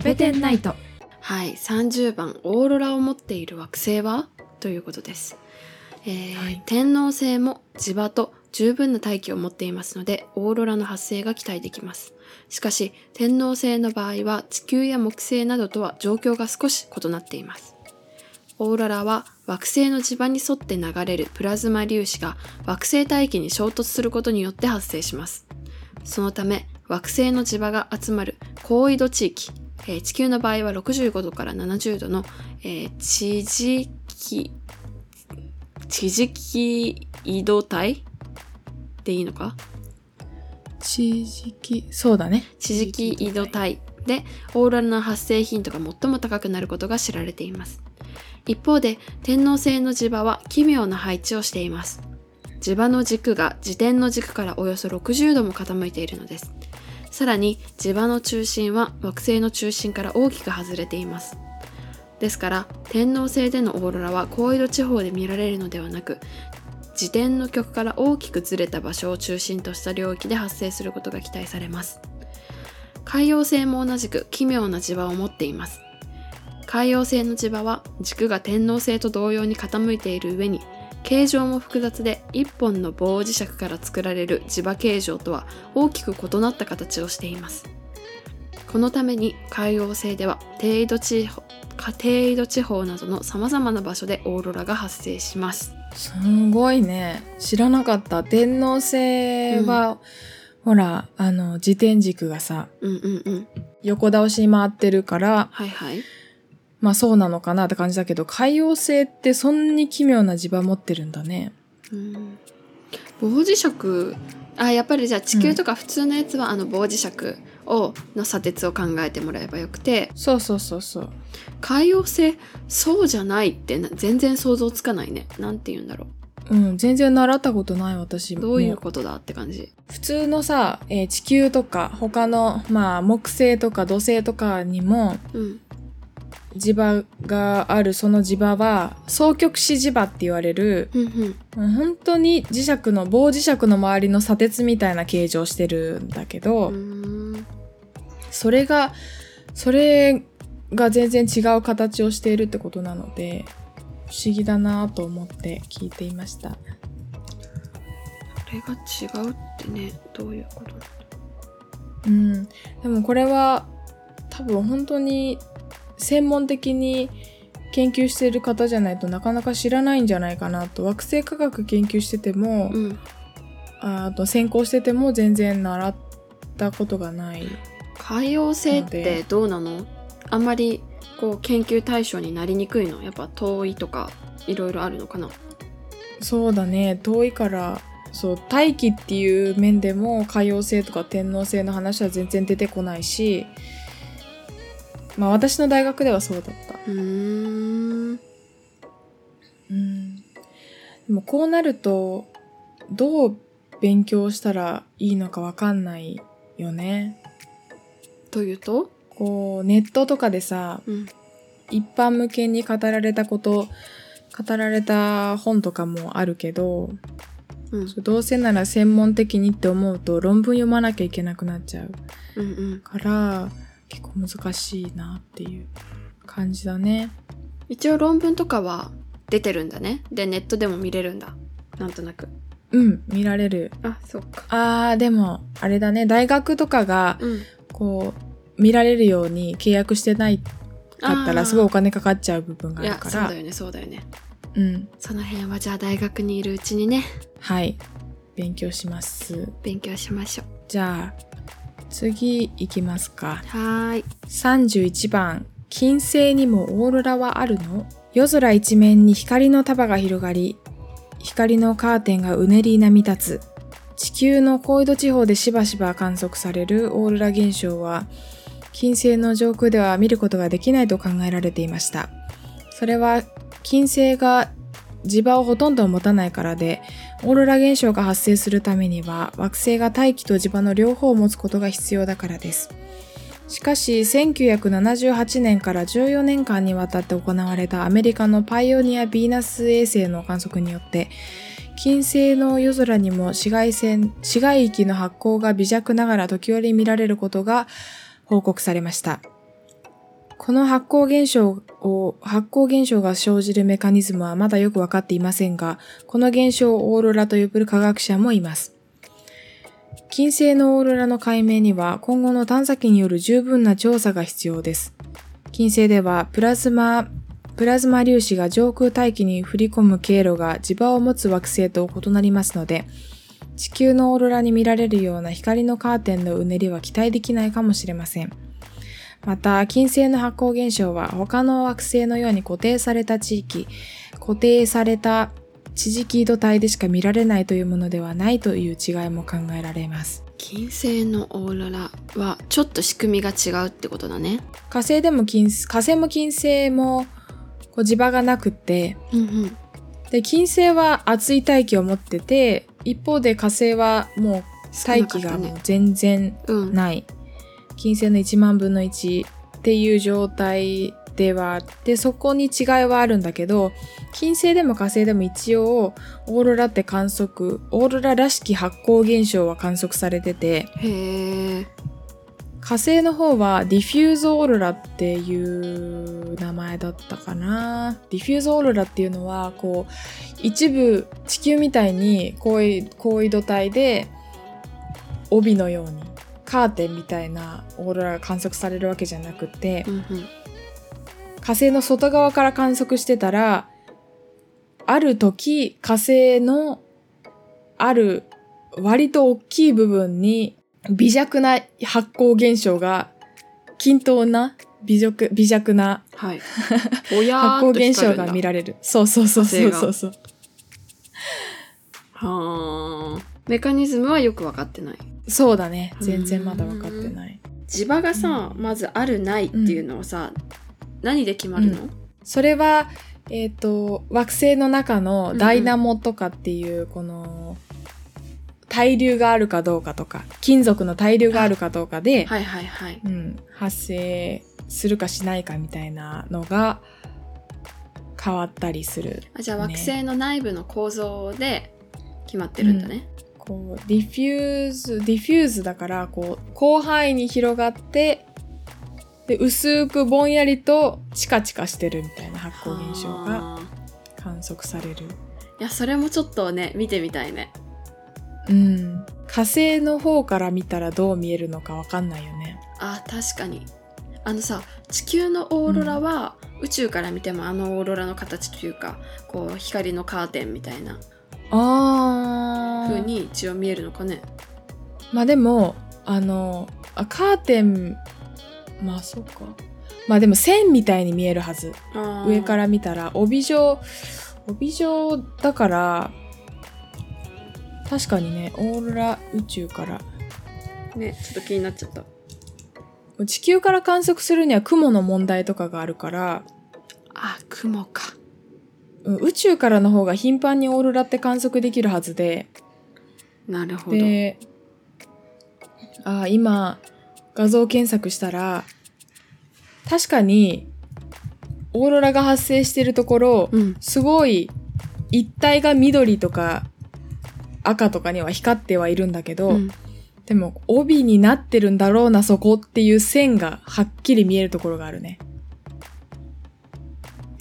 トペテンナイトはい、30番オーロラを持っている惑星は？ということです、えーはい。天王星も磁場と十分な大気を持っていますのでオーロラの発生が期待できます。しかし天王星の場合は地球や木星などとは状況が少し異なっています。オーロラは惑星の磁場に沿って流れるプラズマ粒子が惑星大気に衝突することによって発生します。そのため惑星の磁場が集まる高緯度地域、えー地球の場合は65度から70度の、えー地磁気地磁気緯度帯でいいのか？地磁気そうだね。地磁気緯度帯。でオーロラの発生頻度が最も高くなることが知られています。一方で天王星の磁場は奇妙な配置をしています。磁場の軸が自転の軸からおよそ60度も傾いているのですさらに磁場の中心は惑星の中心から大きく外れています。ですから天王星でのオーロラは高緯度地方で見られるのではなく自転の極から大きくずれた場所を中心とした領域で発生することが期待されます。海洋星も同じく奇妙な磁場を持っています。海洋星の磁場は軸が天王星と同様に傾いている上に形状も複雑で一本の棒磁石から作られる磁場形状とは大きく異なった形をしています。このために海洋星では低緯度地方低緯度地方などの様々な場所でオーロラが発生します。すごいね。知らなかった。天王星は、ほらあの自転軸がさうんうんうん。横倒しに回ってるからはいはいまあそうなのかなって感じだけど海洋星ってそんなに奇妙な磁場持ってるんだね。うん。棒磁石。あやっぱりじゃあ地球とか普通のやつは、あの棒磁石をの砂鉄を考えてもらえばよくて。そうそうそうそう。海洋星そうじゃないってな全然想像つかないね。なんて言うんだろうん全然習ったことない私。どういうことだって感じ。普通のさ、えー地球とか他のまあ木星とか土星とかにもうん磁場があるその磁場は双極子磁場って言われるうんうん。もう本当に磁石の棒磁石の周りの砂鉄みたいな形状してるんだけど、それがそれが全然違う形をしているってことなので不思議だなと思って聞いていました。これが違うってねどういうこと？だうん。でもこれは多分本当に専門的に研究している方じゃないとなかなか知らないんじゃないかなと。惑星科学研究してても、うん。ああと専攻してても全然習ったことがない。海洋星ってどうなの？あんまりこう研究対象になりにくいの？やっぱ遠いとかいろいろあるのかな？そうだね。遠いからそう大気っていう面でも海洋星とか天王星の話は全然出てこないしまあ私の大学ではそうだった。うーん。うん。でもこうなるとどう勉強したらいいのかわかんないよね。というと？こうネットとかでさうん。一般向けに語られたこと語られた本とかもあるけどうん。どうせなら専門的にって思うと論文読まなきゃいけなくなっちゃううんうん。から結構難しいなっていう感じだね。一応論文とかは出てるんだね。でネットでも見れるんだ。なんとなく。うん見られる。あそっか。あーでもあれだね。大学とかがうん。こう見られるように契約してないかったらすごいお金かかっちゃう部分があいるから。やそうだよね。そうだよね。うん。その辺はじゃあ大学にいるうちにね。はい。勉強します。勉強しましょう。じゃあ次いきますか。はーい31番金星にもオーロラはあるの？夜空一面に光の束が広がり光のカーテンがうねり波立つ。地球の高緯度地方でしばしば観測されるオーロラ現象は金星の上空では見ることができないと考えられていました。それは金星が磁場をほとんど持たないからでオーロラ現象が発生するためには惑星が大気と磁場の両方を持つことが必要だからです。しかし1978年から14年間にわたって行われたアメリカのパイオニア・ヴィーナス衛星の観測によって金星の夜空にも紫外線紫外域の発光が微弱ながら時折見られることが報告されました。この発光現象を、発光現象が生じるメカニズムはまだよくわかっていませんが、この現象をオーロラと呼ぶ科学者もいます。金星のオーロラの解明には今後の探査機による十分な調査が必要です。金星ではプラズマ、プラズマ粒子が上空大気に降り込む経路が磁場を持つ惑星と異なりますので、地球のオーロラに見られるような光のカーテンのうねりは期待できないかもしれません。また、金星の発光現象は他の惑星のように固定された地域、固定された地磁気度帯でしか見られないというものではないという違いも考えられます。金星のオーロラはちょっと仕組みが違うってことだね。火星でも金、火星も金星もこう磁場がなくって、うんうん。で、金星は熱い大気を持ってて、一方で火星はもう大気がもう全然うん。ない。金星の1万分の1っていう状態ではあって、そこに違いはあるんだけど、金星でも火星でも一応、オーロラって観測、オーロラらしき発光現象は観測されてて。火星の方は diffuse オーロラっていう名前だったかな。 diffuse オーロラっていうのは、こう、一部地球みたいに高緯度帯で帯のようにカーテンみたいなオーロラが観測されるわけじゃなくて、うんうん。火星の外側から観測してたら、ある時火星のある割と大きい部分に微弱な発光現象が均等な微弱微弱なはい。発光現象が見られる。そうそうそうそうそうそう。はあ。メカニズムはよくわかってない。そうだね。全然まだ分かってない。磁場がさ、まずあるないっていうのはさ、何で決まるの、それは、えっ、と、惑星の中のダイナモとかっていう、この、対流があるかどうかとか、金属の対流があるかどうかで、はいはいはい。うん、発生するかしないかみたいなのが変わったりする。あじゃあ惑星の内部の構造で決まってるんだね。こう、 diffuse、diffuse だから、こう、広範囲に広がって、で、薄くぼんやりとチカチカしてるみたいな発光現象がはあ観測される。いやそれもちょっとね見てみたいね。うん。火星の方から見たらどう見えるのかわかんないよね。あ確かに。あのさ地球のオーロラは、宇宙から見てもあのオーロラの形というかこう光のカーテンみたいなあー。風に一応見えるのかね。まあでも、あの、あカーテン、まあそうか。まあでも線みたいに見えるはず。上からら見たら、帯状、帯状だから、確かにね、オーロラ宇宙から、ねちょっと気になっちゃった。地球から観測するには雲の問題とかがあるから、あ雲か。うん宇宙からの方が頻繁にオーロラって観測できるはずで、なるほど。で、あ今、画像検索したら、確かに、オーロラが発生してるところ、うん。すごい、一帯が緑とか赤とかには光ってはいるんだけど、うんでも、帯になってるんだろうな、そこっていう線がはっきり見えるところがあるね。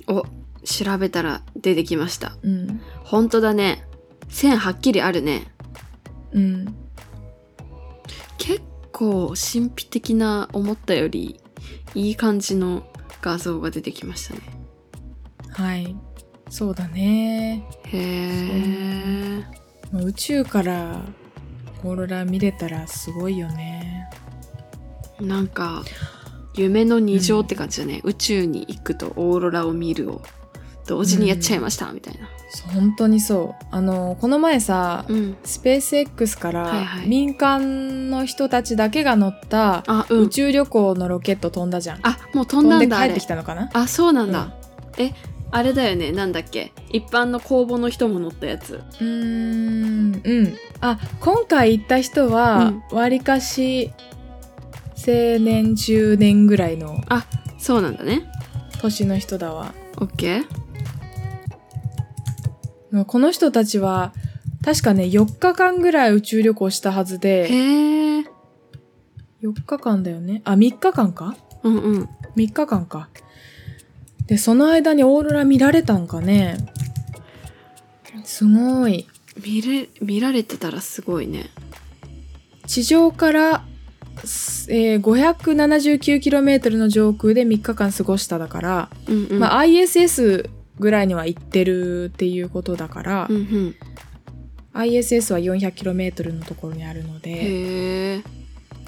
お調べたら出てきました。うん。本当だね。線はっきりあるね。うん。結構神秘的な思ったよりいい感じの画像が出てきましたね。はい。そうだね。へえ。宇宙からオーロラ見れたらすごいよね。なんか夢の二乗って感じだね、宇宙に行くとオーロラを見るを同時にやっちゃいました、みたいな。本当にそう。あの、この前さ、うん。スペース X から民間の人たちだけが乗ったあ、うん。宇宙旅行のロケット飛んだじゃん。あ、もう飛んだんだ飛んで帰ってき。たのかな？あ、そうなんだ。え、あれだよね。なんだっけ？一般の公募の人も乗ったやつ。うーん、うん。あ、今回行った人は、わりかし、青年、中年ぐらいのそうなんだね。年の人だわ。オッケー。この人たちは、確かね、4日間ぐらい宇宙旅行したはずで、へえ。4日間だよね。あ、3日間か？うんうん。?3 3日間か。で、その間にオーロラ見られたんかね？すごい。見れ見られてたらすごいね地上から、すえー 579km の上空で3日間過ごしただから、うんうん、まあ ISS ぐらいには行ってるっていうことだから、うんうん ISS は 400km のところにあるので、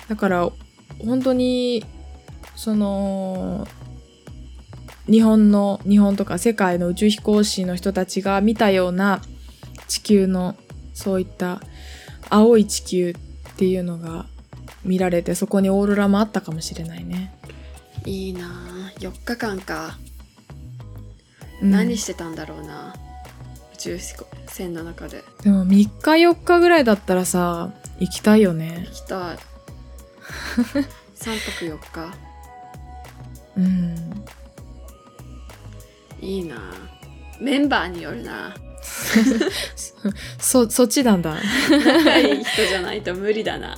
だから本当にその日本の日本とか世界の宇宙飛行士の人たちが見たような地球のそういった青い地球っていうのが見られてそこにオーロラもあったかもしれないね。いいな4日間か、何してたんだろうな宇宙船の中ででも3日4日ぐらいだったらさ行きたいよね行。きたい 3泊4日うん。いいなあメンバーによるな そそっちなんだ。仲いい人じゃないと無理だな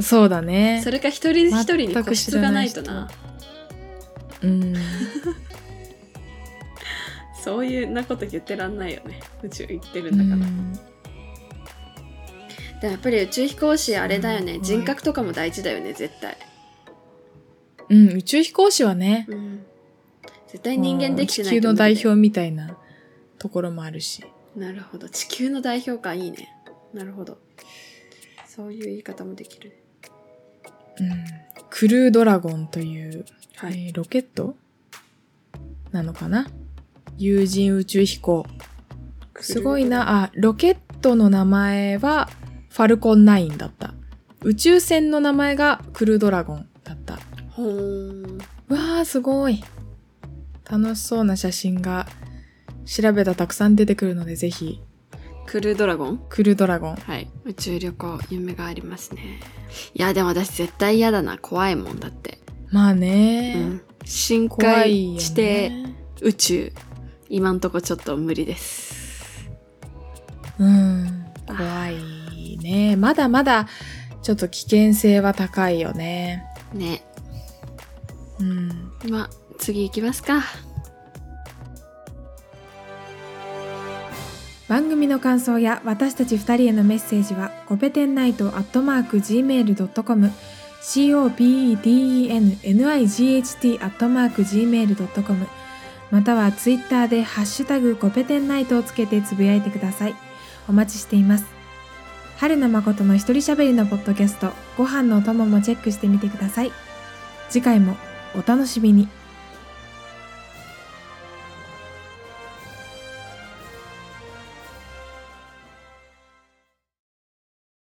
そうだねそ。れか一人一人に個室がないとなうん。そういうなこと言ってらんないよね。宇宙行ってるうんだから、ん。でもやっぱり宇宙飛行士あれだよね。すごい人格とかも大事だよね絶対、うん、宇宙飛行士はね、うん、絶対人間できてない地球の代表みたいなところもあるし。なるほど。地球の代表かいいね。なるほど。そういう言い方もできるね。うん。クルードラゴンという、はい、えーロケット？なのかな？有人宇宙飛行。すごいな。あ、ロケットの名前はファルコン9だった。宇宙船の名前がクルードラゴンだった。ほーんわー、すごい。楽しそうな写真が調べたらたくさん出てくるので、ぜひ、クルードラゴン？クルードラゴン。はい宇宙旅行夢がありますねいやでも私絶対嫌だな怖いもんだって、まあうね、ん、深海地底ね。宇宙今んとこちょっと無理ですうん、怖いね。まだまだ、ちょっと危険性は高いよね。ねうん。まあ次行きますか番組の感想や私たち2人へのメッセージはコペテンナイトアットマーク Gmail.com copedennight アットマーク Gmail.com またはツイッターでハッシュタグコペテンナイトをつけてつぶやいてください。お待ちしています。春の誠の一人喋りのポッドキャスト。ご飯のお供もチェックしてみてください。次回もお楽しみに。